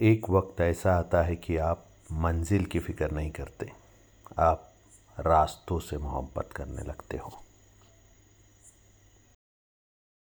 एक वक्त ऐसा आता है कि आप मंजिल की फ़िक्र नहीं करते। आप रास्तों से मोहब्बत करने लगते हो।